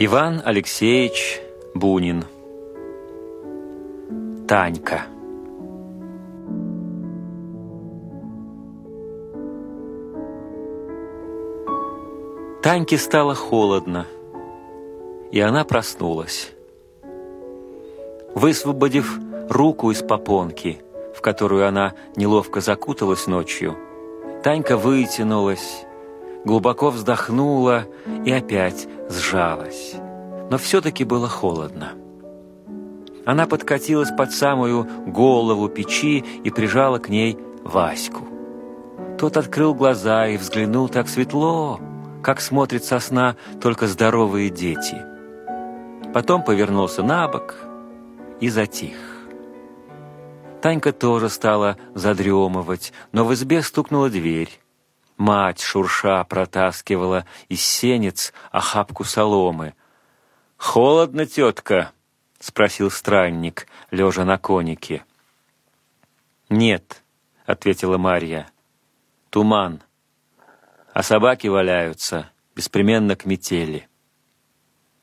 Иван Алексеевич Бунин Танька Таньке стало холодно, и она проснулась. Высвободив руку из попонки, в которую она неловко закуталась ночью, Танька вытянулась, глубоко вздохнула и опять сжалась. Но все-таки было холодно. Она подкатилась под самую голову печи и прижала к ней Ваську. Тот открыл глаза и взглянул так светло, как смотрят со сна только здоровые дети. Потом повернулся на бок и затих. Танька тоже стала задремывать, но в избе стукнула дверь. Мать, шурша, протаскивала из сенец охапку соломы. «Холодно, тетка?» — спросил странник, лежа на конике. «Нет», — ответила Марья. «Туман. А собаки валяются, беспременно к метели».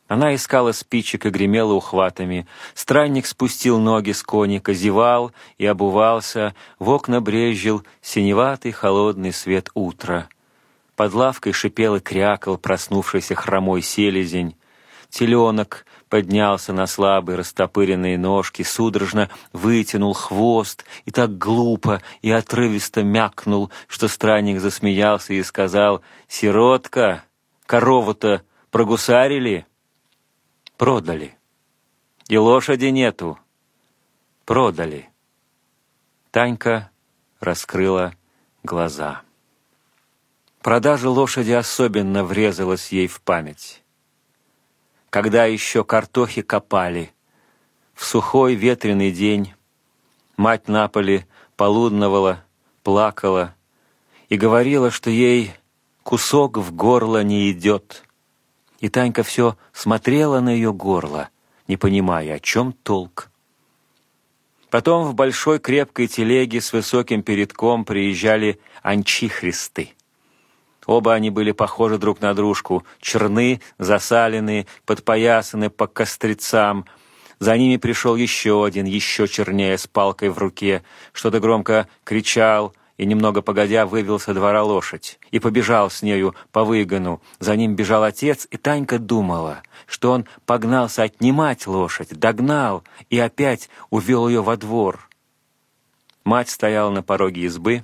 Она искала спичек и гремела ухватами. Странник спустил ноги с коника, зевал и обувался, в окна брезжил синеватый холодный свет утра. Под лавкой шипел и крякал проснувшийся хромой селезень. Теленок поднялся на слабые растопыренные ножки, судорожно вытянул хвост и так глупо и отрывисто мякнул, что странник засмеялся и сказал «Сиротка, корову-то прогусарили?» Продали. И лошади нету. Продали. Танька раскрыла глаза. Продажа лошади особенно врезалась ей в память. Когда еще картохи копали, в сухой ветреный день мать на поле полудновала, плакала и говорила, что ей кусок в горло не идет — и Танька все смотрела на ее горло, не понимая, о чем толк. Потом в большой крепкой телеге с высоким передком приезжали анчихристы. Оба они были похожи друг на дружку, черны, засаленные, подпоясаны по кострицам. За ними пришел еще один, еще чернее, с палкой в руке, что-то громко кричал — и немного погодя вывел со двора лошадь и побежал с нею по выгону. За ним бежал отец, и Танька думала, что он погнался отнимать лошадь, догнал и опять увел ее во двор. Мать стояла на пороге избы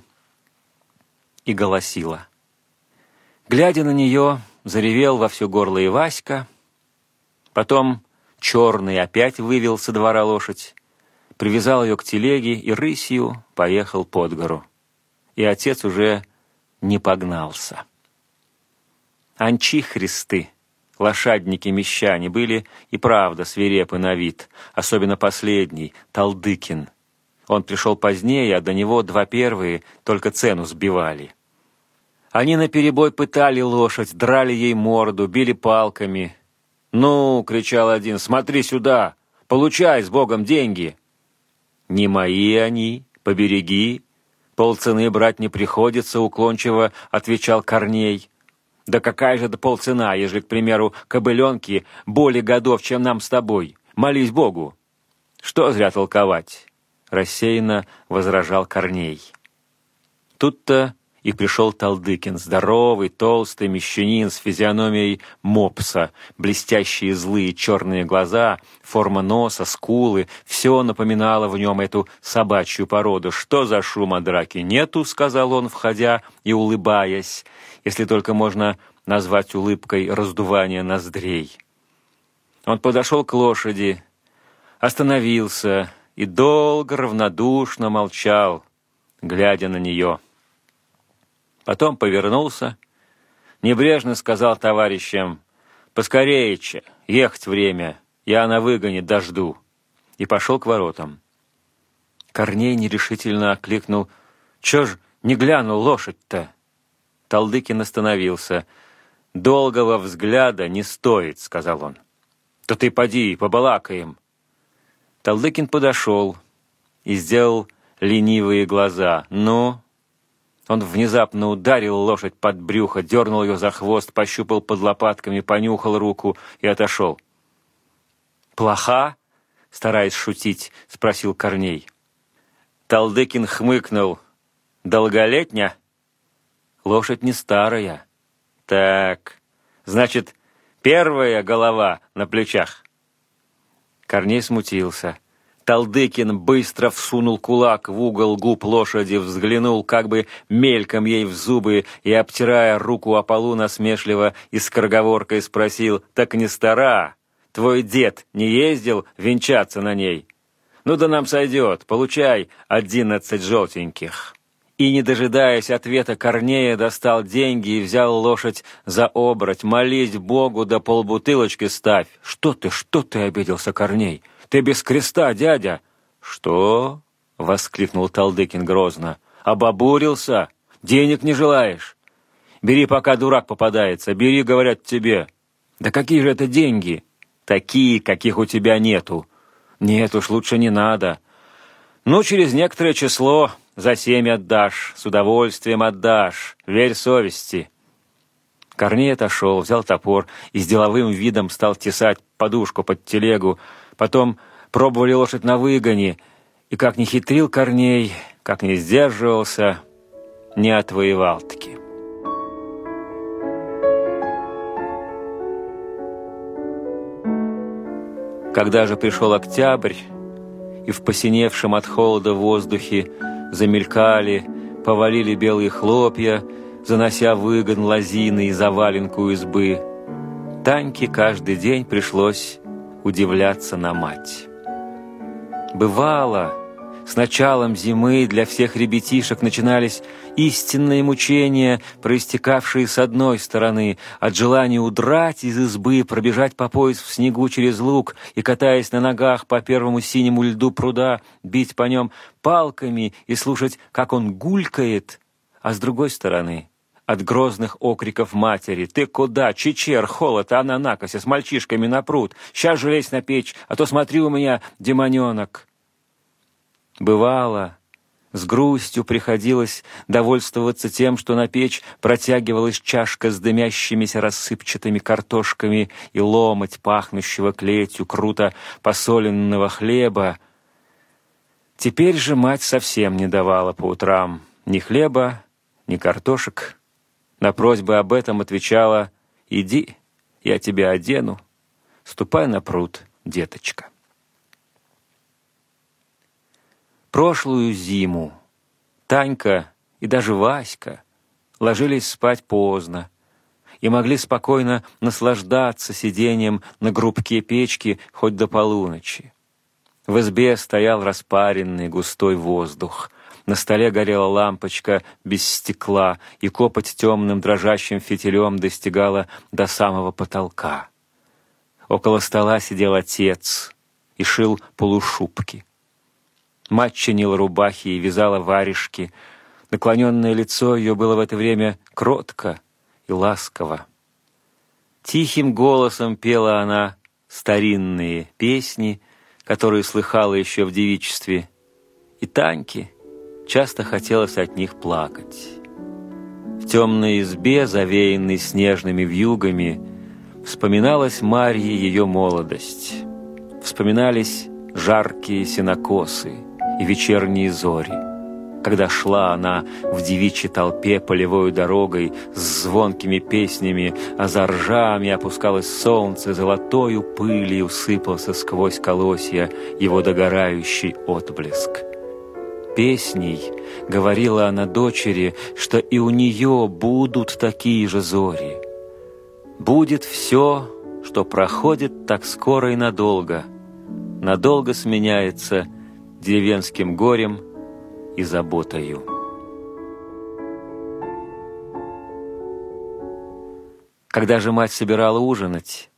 и голосила. Глядя на нее, заревел во все горло и Васька. Потом черный опять вывел со двора лошадь, привязал ее к телеге и рысью поехал под гору и отец уже не погнался. Анчихристы, лошадники-мещане, были и правда свирепы на вид, особенно последний, Талдыкин. Он пришел позднее, а до него два первые только цену сбивали. Они наперебой пытали лошадь, драли ей морду, били палками. «Ну!» — кричал один, «смотри сюда! Получай с Богом деньги!» «Не мои они, побереги!» «Полцены брать не приходится», — уклончиво отвечал Корней. «Да какая же это полцена, ежели, к примеру, кобыленки более годов, чем нам с тобой? Молись Богу!» «Что зря толковать?» — рассеянно возражал Корней. Тут-то и пришел Талдыкин, здоровый, толстый мещанин с физиономией мопса, блестящие злые черные глаза, форма носа, скулы, все напоминало в нем эту собачью породу. «Что за шума драки нету?» — сказал он, входя и улыбаясь, если только можно назвать улыбкой раздувание ноздрей. Он подошел к лошади, остановился и долго равнодушно молчал, глядя на нее. Потом повернулся, небрежно сказал товарищам «Поскорее, ехать время, я на выгоне дожду», и пошел к воротам. Корней нерешительно окликнул «Чё ж не глянул лошадь-то?» Талдыкин остановился. «Долгого взгляда не стоит», — сказал он. «То ты поди, побалакаем». Талдыкин подошел и сделал ленивые глаза. «Ну, Он внезапно ударил лошадь под брюхо, дернул ее за хвост, пощупал под лопатками, понюхал руку и отошел. «Плоха?» — стараясь шутить, спросил Корней. Талдыкин хмыкнул. «Долголетня?» «Лошадь не старая». «Так, значит, первая голова на плечах». Корней смутился. Талдыкин быстро всунул кулак в угол губ лошади, взглянул как бы мельком ей в зубы и, обтирая руку о полу насмешливо и скороговоркой спросил «Так не стара? Твой дед не ездил венчаться на ней?» «Ну да нам сойдет, получай одиннадцать желтеньких». И, не дожидаясь ответа Корнея, достал деньги и взял лошадь за обрать. «Молись Богу, да полбутылочки ставь!» «Что ты, что ты?» — обиделся Корней. «Ты без креста, дядя!» «Что?» — воскликнул Талдыкин грозно. «Обобурился? Денег не желаешь? Бери, пока дурак попадается. Бери, говорят тебе». «Да какие же это деньги?» «Такие, каких у тебя нету». «Нет уж, лучше не надо». «Ну, через некоторое число за семь отдашь, с удовольствием отдашь. Верь совести». Корней отошел, взял топор и с деловым видом стал тесать подушку под телегу, Потом пробовали лошадь на выгоне, и как не хитрил Корней, как не сдерживался, не отвоевал-таки. Когда же пришел октябрь, и в посиневшем от холода воздухе замелькали, повалили белые хлопья, занося выгон лозины и заваленку избы, Таньке каждый день пришлось удивляться на мать. Бывало, с началом зимы для всех ребятишек начинались истинные мучения, проистекавшие с одной стороны от желания удрать из избы, пробежать по пояс в снегу через луг и, катаясь на ногах по первому синему льду пруда, бить по нем палками и слушать, как он гулькает, а с другой стороны от грозных окриков матери. «Ты куда? Чечер, холод, а на накосе, с мальчишками на пруд. Сейчас же лезь на печь, а то смотри у меня, демоненок». Бывало, с грустью приходилось довольствоваться тем, что на печь протягивалась чашка с дымящимися рассыпчатыми картошками и ломоть пахнущего клетью круто посоленного хлеба. Теперь же мать совсем не давала по утрам ни хлеба, ни картошек, на просьбы об этом отвечала «Иди, я тебя одену, ступай на пруд, деточка». Прошлую зиму Танька и даже Васька ложились спать поздно и могли спокойно наслаждаться сидением на грубке печки хоть до полуночи. В избе стоял распаренный густой воздух — на столе горела лампочка без стекла, и копоть темным дрожащим фитилем достигала до самого потолка. Около стола сидел отец и шил полушубки. Мать чинила рубахи и вязала варежки. Наклоненное лицо ее было в это время кротко и ласково. Тихим голосом пела она старинные песни, которые слыхала еще в девичестве, и Таньке, часто хотелось от них плакать. В темной избе, завеянной снежными вьюгами, вспоминалась Марье ее молодость. Вспоминались жаркие сенокосы и вечерние зори, когда шла она в девичьей толпе полевой дорогой с звонкими песнями, а за ржами опускалось солнце, золотою пылью усыпался сквозь колосья его догорающий отблеск песней говорила она дочери, что и у нее будут такие же зори. Будет все, что проходит так скоро и надолго, надолго сменяется деревенским горем и заботою. Когда же мать собирала ужинать,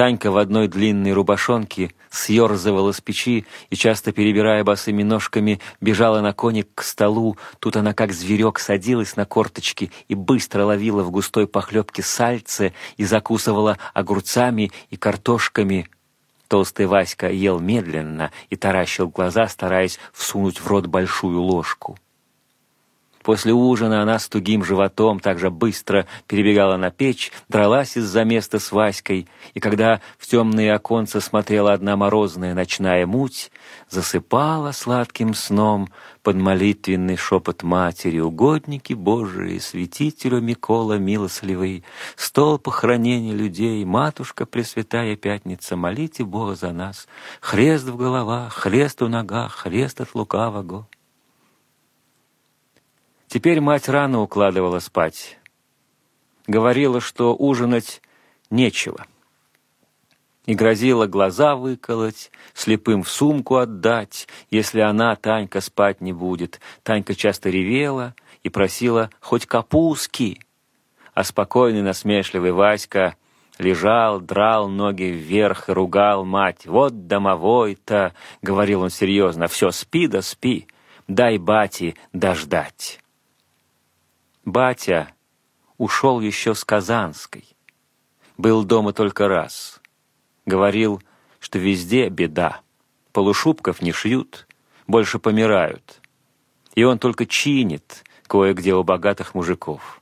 Танька в одной длинной рубашонке съерзывала с печи и, часто перебирая босыми ножками, бежала на коник к столу. Тут она, как зверек, садилась на корточки и быстро ловила в густой похлебке сальце и закусывала огурцами и картошками. Толстый Васька ел медленно и таращил глаза, стараясь всунуть в рот большую ложку. После ужина она с тугим животом также быстро перебегала на печь, дралась из-за места с Васькой, и когда в темные оконца смотрела одна морозная ночная муть, засыпала сладким сном под молитвенный шепот матери «Угодники Божии, святителю Микола милостливый, стол похоронения людей, матушка Пресвятая Пятница, молите Бога за нас, хрест в головах, хрест у ногах, хрест от лукавого». Теперь мать рано укладывала спать. Говорила, что ужинать нечего. И грозила глаза выколоть, слепым в сумку отдать, если она, Танька, спать не будет. Танька часто ревела и просила хоть капустки. А спокойный насмешливый Васька лежал, драл ноги вверх и ругал мать. «Вот домовой-то!» — говорил он серьезно. «Все, спи да спи, дай бати дождать». Батя ушел еще с Казанской. Был дома только раз. Говорил, что везде беда. Полушубков не шьют, больше помирают. И он только чинит кое-где у богатых мужиков.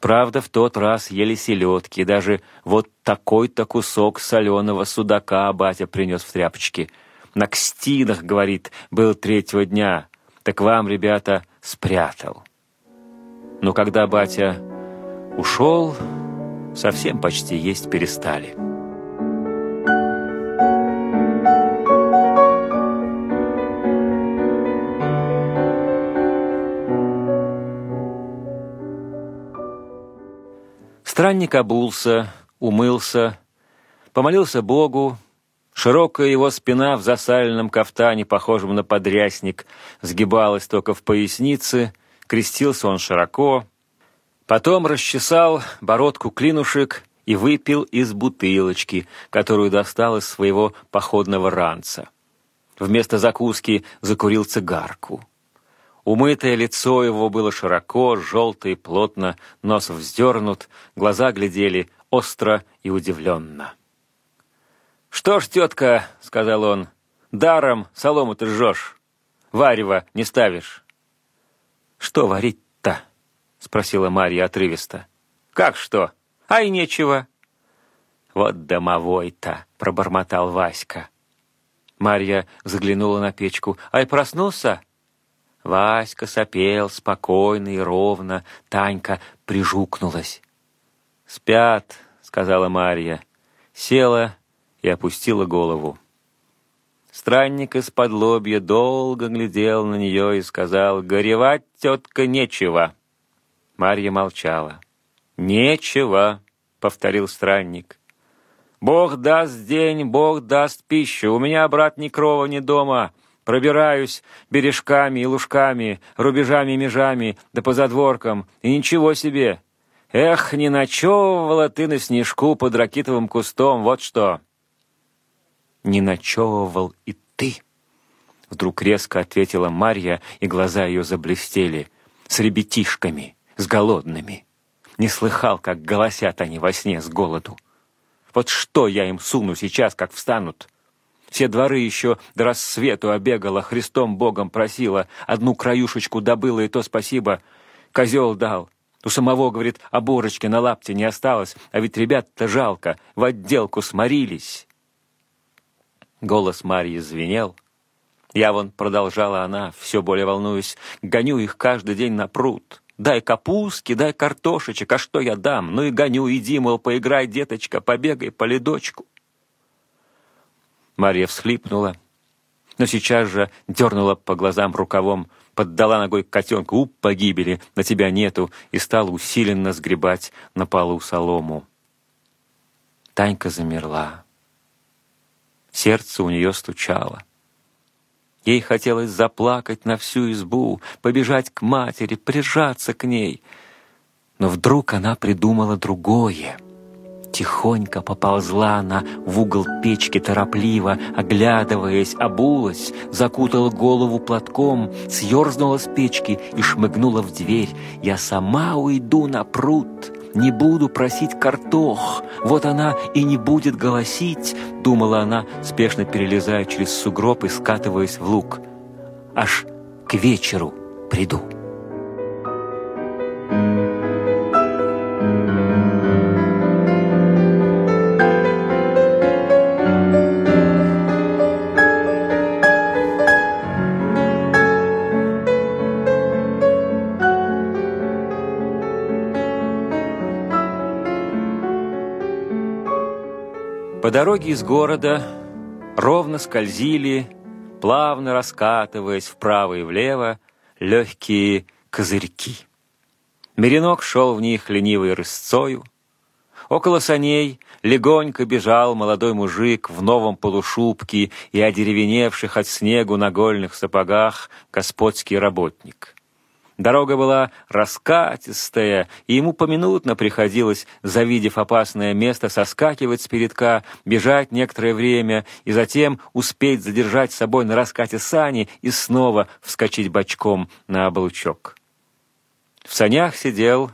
Правда, в тот раз ели селедки, даже вот такой-то кусок соленого судака батя принес в тряпочке. На кстинах, говорит, был третьего дня, так вам, ребята, спрятал. Но когда батя ушел, совсем почти есть перестали. Странник обулся, умылся, помолился Богу, Широкая его спина в засаленном кафтане, похожем на подрясник, сгибалась только в пояснице — крестился он широко, потом расчесал бородку клинушек и выпил из бутылочки, которую достал из своего походного ранца. Вместо закуски закурил цигарку. Умытое лицо его было широко, желто и плотно, нос вздернут, глаза глядели остро и удивленно. «Что ж, тетка, — сказал он, — даром солому ты жжешь, варево не ставишь». «Что варить-то?» — спросила Марья отрывисто. «Как что? А и нечего». «Вот домовой-то!» — пробормотал Васька. Марья заглянула на печку. «Ай, проснулся?» Васька сопел спокойно и ровно. Танька прижукнулась. «Спят», — сказала Марья. Села и опустила голову. Странник из-под лобья долго глядел на нее и сказал, «Горевать, тетка, нечего». Марья молчала. «Нечего», — повторил странник. «Бог даст день, Бог даст пищу. У меня, брат, ни крова, ни дома. Пробираюсь бережками и лужками, рубежами и межами, да по задворкам, и ничего себе. Эх, не ночевывала ты на снежку под ракитовым кустом, вот что!» Не ночевывал и ты. Вдруг резко ответила Марья, и глаза ее заблестели. С ребятишками, с голодными. Не слыхал, как голосят они во сне с голоду. Вот что я им суну сейчас, как встанут? Все дворы еще до рассвету обегала, Христом Богом просила, одну краюшечку добыла, и то спасибо. Козел дал. У самого, говорит, оборочки на лапте не осталось, а ведь ребят-то жалко, в отделку сморились. Голос Марьи звенел. Я вон, продолжала она, все более волнуюсь, гоню их каждый день на пруд. Дай капустки, дай картошечек, а что я дам? Ну и гоню, иди, мол, поиграй, деточка, побегай по ледочку. Марья всхлипнула, но сейчас же дернула по глазам рукавом, поддала ногой котенку, уп, погибели, на тебя нету, и стала усиленно сгребать на полу солому. Танька замерла. Сердце у нее стучало. Ей хотелось заплакать на всю избу, побежать к матери, прижаться к ней. Но вдруг она придумала другое. Тихонько поползла она в угол печки торопливо, оглядываясь, обулась, закутала голову платком, съерзнула с печки и шмыгнула в дверь. «Я сама уйду на пруд!» Не буду просить картох, вот она и не будет голосить, думала она, спешно перелезая через сугроб и скатываясь в луг. Аж к вечеру приду. По дороге из города ровно скользили, плавно раскатываясь вправо и влево, легкие козырьки. Меренок шел в них ленивой рысцою. Около саней легонько бежал молодой мужик в новом полушубке и одеревеневших от снегу нагольных сапогах господский работник. Дорога была раскатистая, и ему поминутно приходилось, завидев опасное место, соскакивать с передка, бежать некоторое время и затем успеть задержать с собой на раскате сани и снова вскочить бочком на облучок. В санях сидел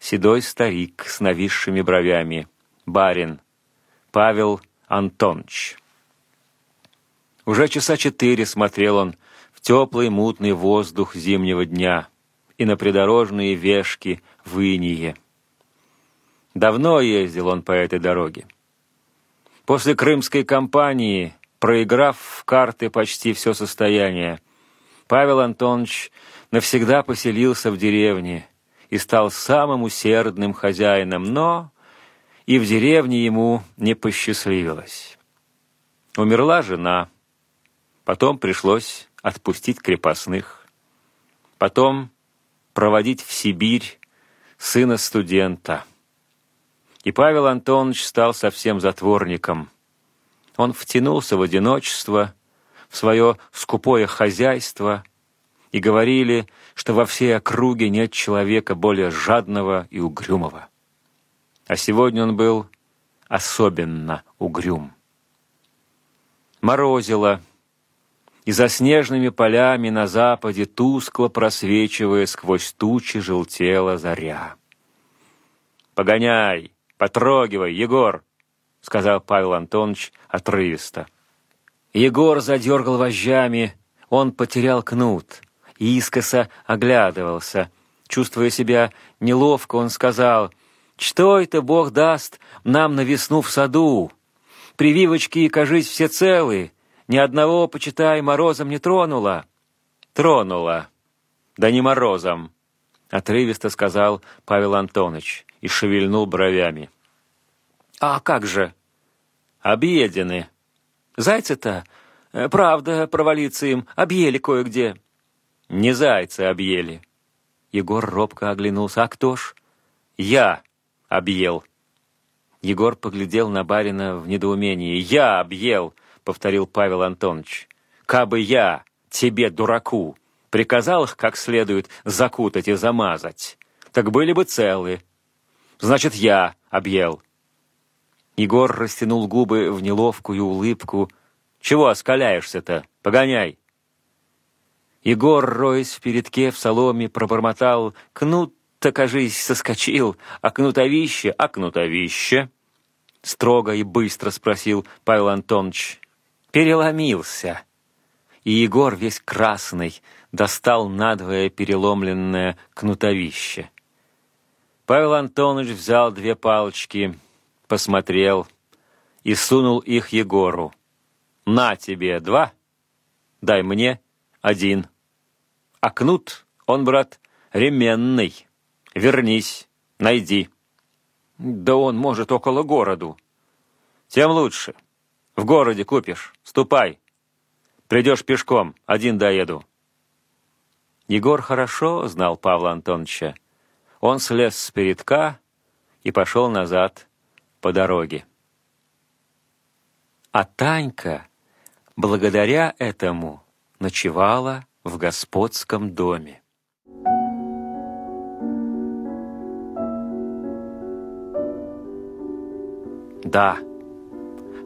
седой старик с нависшими бровями, барин Павел Антонович. Уже часа четыре смотрел он теплый мутный воздух зимнего дня и на придорожные вешки в иние. Давно ездил он по этой дороге. После крымской кампании, проиграв в карты почти все состояние, Павел Антонович навсегда поселился в деревне и стал самым усердным хозяином, но и в деревне ему не посчастливилось. Умерла жена, потом пришлось отпустить крепостных, потом проводить в Сибирь сына студента. И Павел Антонович стал совсем затворником. Он втянулся в одиночество, в свое скупое хозяйство – и говорили, что во всей округе нет человека более жадного и угрюмого. А сегодня он был особенно угрюм. Морозило, и за снежными полями на западе, тускло просвечивая сквозь тучи, желтела заря. «Погоняй, потрогивай, Егор!» — сказал Павел Антонович отрывисто. Егор задергал вожжами, он потерял кнут — искоса оглядывался. Чувствуя себя неловко, он сказал, «Что это Бог даст нам на весну в саду? Прививочки, кажись, все целы, ни одного, почитай, морозом не тронула». «Тронула, да не морозом», — отрывисто сказал Павел Антонович и шевельнул бровями. «А как же?» «Объедены. Зайцы-то, э, правда, провалиться им, объели кое-где». Не зайцы объели. Егор робко оглянулся. А кто ж? Я объел. Егор поглядел на барина в недоумении. «Я объел!» — повторил Павел Антонович. «Кабы я, тебе, дураку, приказал их как следует закутать и замазать, так были бы целы. Значит, я объел». Егор растянул губы в неловкую улыбку. «Чего оскаляешься-то? Погоняй!» Егор, роясь в передке в соломе, пробормотал «Кнут-то, кажись, соскочил, а кнутовище, а кнутовище?» Строго и быстро спросил Павел Антонович. «Переломился». И Егор, весь красный, достал надвое переломленное кнутовище. Павел Антонович взял две палочки, посмотрел и сунул их Егору. «На тебе два, дай мне один. А кнут, он, брат, ременный. Вернись, найди. Да он, может, около городу. Тем лучше. В городе купишь. Ступай. Придешь пешком, один доеду. Егор хорошо знал Павла Антоновича. Он слез с передка и пошел назад по дороге. А Танька, благодаря этому, ночевала в господском доме. Да,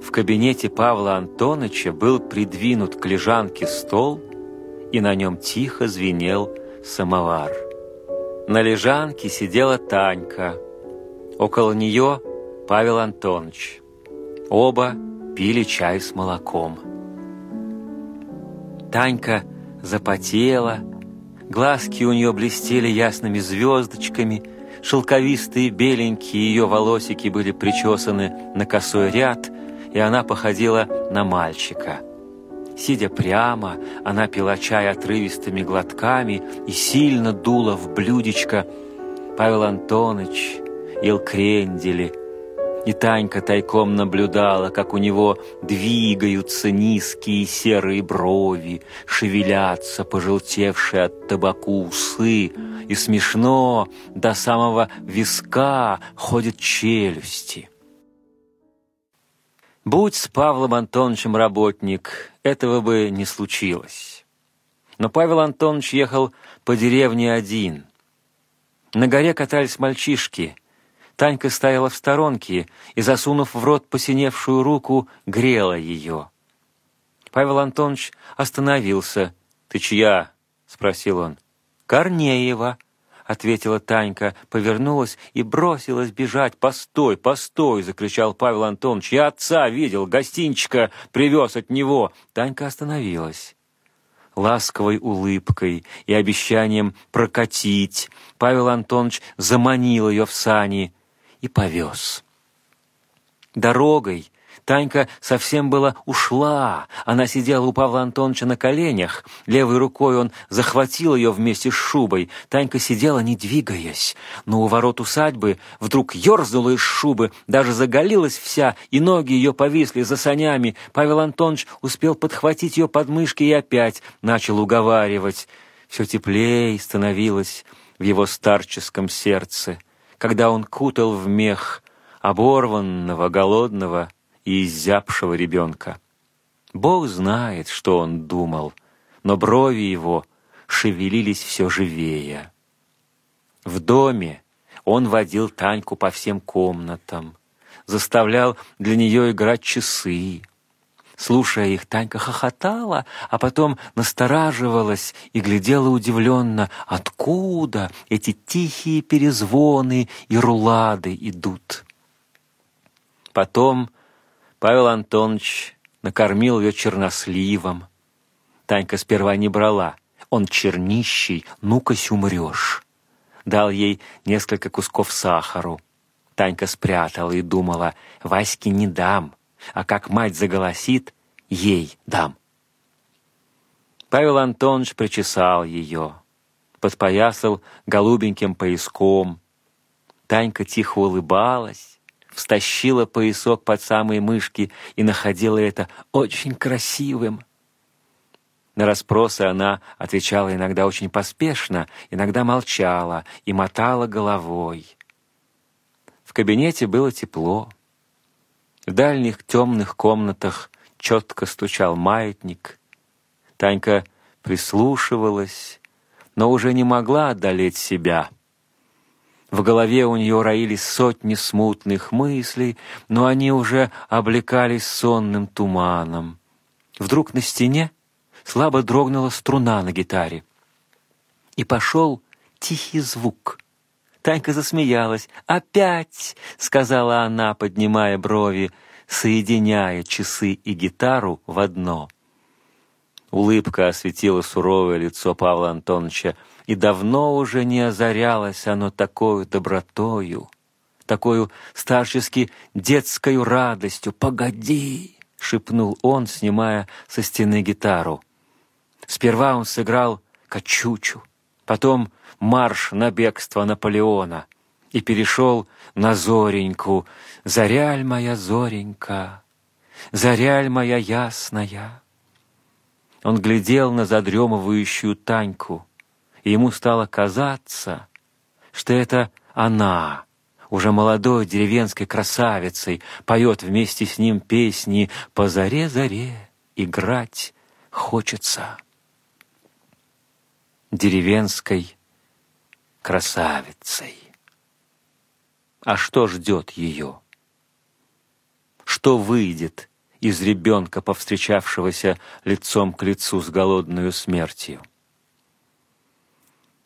в кабинете Павла Антоновича был придвинут к лежанке стол, и на нем тихо звенел самовар. На лежанке сидела Танька, около нее Павел Антонович. Оба пили чай с молоком. Танька запотела, глазки у нее блестели ясными звездочками, шелковистые беленькие ее волосики были причесаны на косой ряд, и она походила на мальчика. Сидя прямо, она пила чай отрывистыми глотками и сильно дула в блюдечко. Павел Антонович ел крендели. И Танька тайком наблюдала, как у него двигаются низкие серые брови, шевелятся пожелтевшие от табаку усы, и смешно до самого виска ходят челюсти. Будь с Павлом Антоновичем работник, этого бы не случилось. Но Павел Антонович ехал по деревне один. На горе катались мальчишки — Танька стояла в сторонке и, засунув в рот посиневшую руку, грела ее. Павел Антонович остановился. «Ты чья?» — спросил он. «Корнеева», — ответила Танька, повернулась и бросилась бежать. «Постой, постой!» — закричал Павел Антонович. «Я отца видел, гостинчика привез от него». Танька остановилась ласковой улыбкой и обещанием прокатить, Павел Антонович заманил ее в сани и повез. Дорогой Танька совсем была ушла. Она сидела у Павла Антоновича на коленях. Левой рукой он захватил ее вместе с шубой. Танька сидела, не двигаясь. Но у ворот усадьбы вдруг ерзнула из шубы, даже заголилась вся, и ноги ее повисли за санями. Павел Антонович успел подхватить ее подмышки и опять начал уговаривать. Все теплее становилось в его старческом сердце когда он кутал в мех оборванного, голодного и изябшего ребенка. Бог знает, что он думал, но брови его шевелились все живее. В доме он водил Таньку по всем комнатам, заставлял для нее играть часы, Слушая их, Танька хохотала, а потом настораживалась и глядела удивленно, откуда эти тихие перезвоны и рулады идут. Потом Павел Антонович накормил ее черносливом. Танька сперва не брала. Он чернищий, ну-кась умрешь. Дал ей несколько кусков сахару. Танька спрятала и думала, Ваське не дам — а как мать заголосит, ей дам. Павел Антонович причесал ее, подпоясал голубеньким пояском. Танька тихо улыбалась, встащила поясок под самые мышки и находила это очень красивым. На расспросы она отвечала иногда очень поспешно, иногда молчала и мотала головой. В кабинете было тепло. В дальних темных комнатах четко стучал маятник. Танька прислушивалась, но уже не могла одолеть себя. В голове у нее роились сотни смутных мыслей, но они уже облекались сонным туманом. Вдруг на стене слабо дрогнула струна на гитаре. И пошел тихий звук. Танька засмеялась. «Опять!» — сказала она, поднимая брови, соединяя часы и гитару в одно. Улыбка осветила суровое лицо Павла Антоновича, и давно уже не озарялось оно такой добротою, такой старчески детской радостью. «Погоди!» — шепнул он, снимая со стены гитару. Сперва он сыграл «Качучу», потом марш на бегство Наполеона и перешел на Зореньку. «Заряль моя Зоренька, заряль моя ясная». Он глядел на задремывающую Таньку, и ему стало казаться, что это она, уже молодой деревенской красавицей, поет вместе с ним песни «По заре-заре играть хочется». Деревенской красавицей. А что ждет ее? Что выйдет из ребенка, повстречавшегося лицом к лицу с голодную смертью?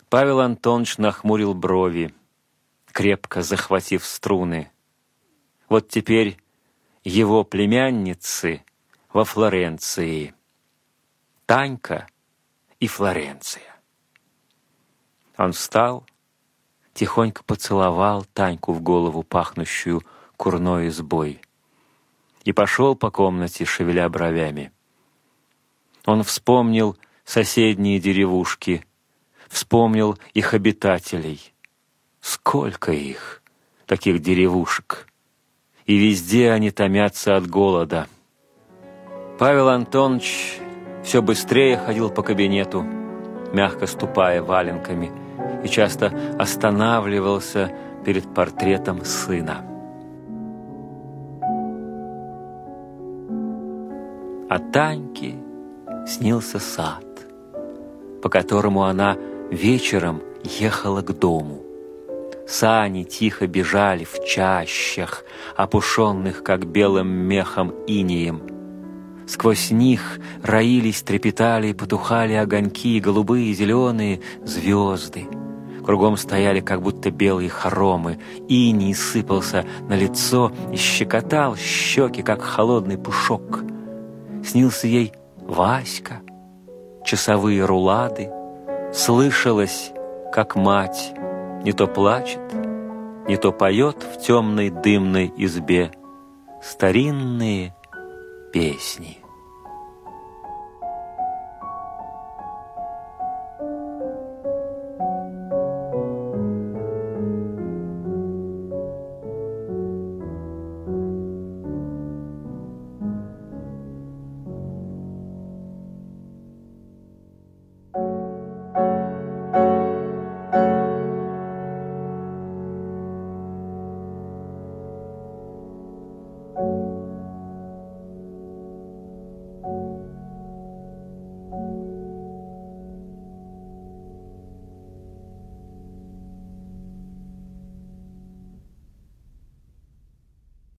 Павел Антонович нахмурил брови, крепко захватив струны. Вот теперь его племянницы во Флоренции. Танька и Флоренция. Он встал, тихонько поцеловал Таньку в голову, пахнущую курной избой, и пошел по комнате, шевеля бровями. Он вспомнил соседние деревушки, вспомнил их обитателей. Сколько их, таких деревушек! и везде они томятся от голода. Павел Антонович все быстрее ходил по кабинету, мягко ступая валенками, и часто останавливался перед портретом сына. А Таньке снился сад, по которому она вечером ехала к дому. Сани тихо бежали в чащах, опушенных, как белым мехом инеем. Сквозь них роились, трепетали и потухали огоньки, голубые, зеленые звезды. Кругом стояли, как будто белые хоромы. Иней сыпался на лицо и щекотал щеки, как холодный пушок. Снился ей Васька, часовые рулады. Слышалось, как мать не то плачет, не то поет в темной дымной избе старинные песни.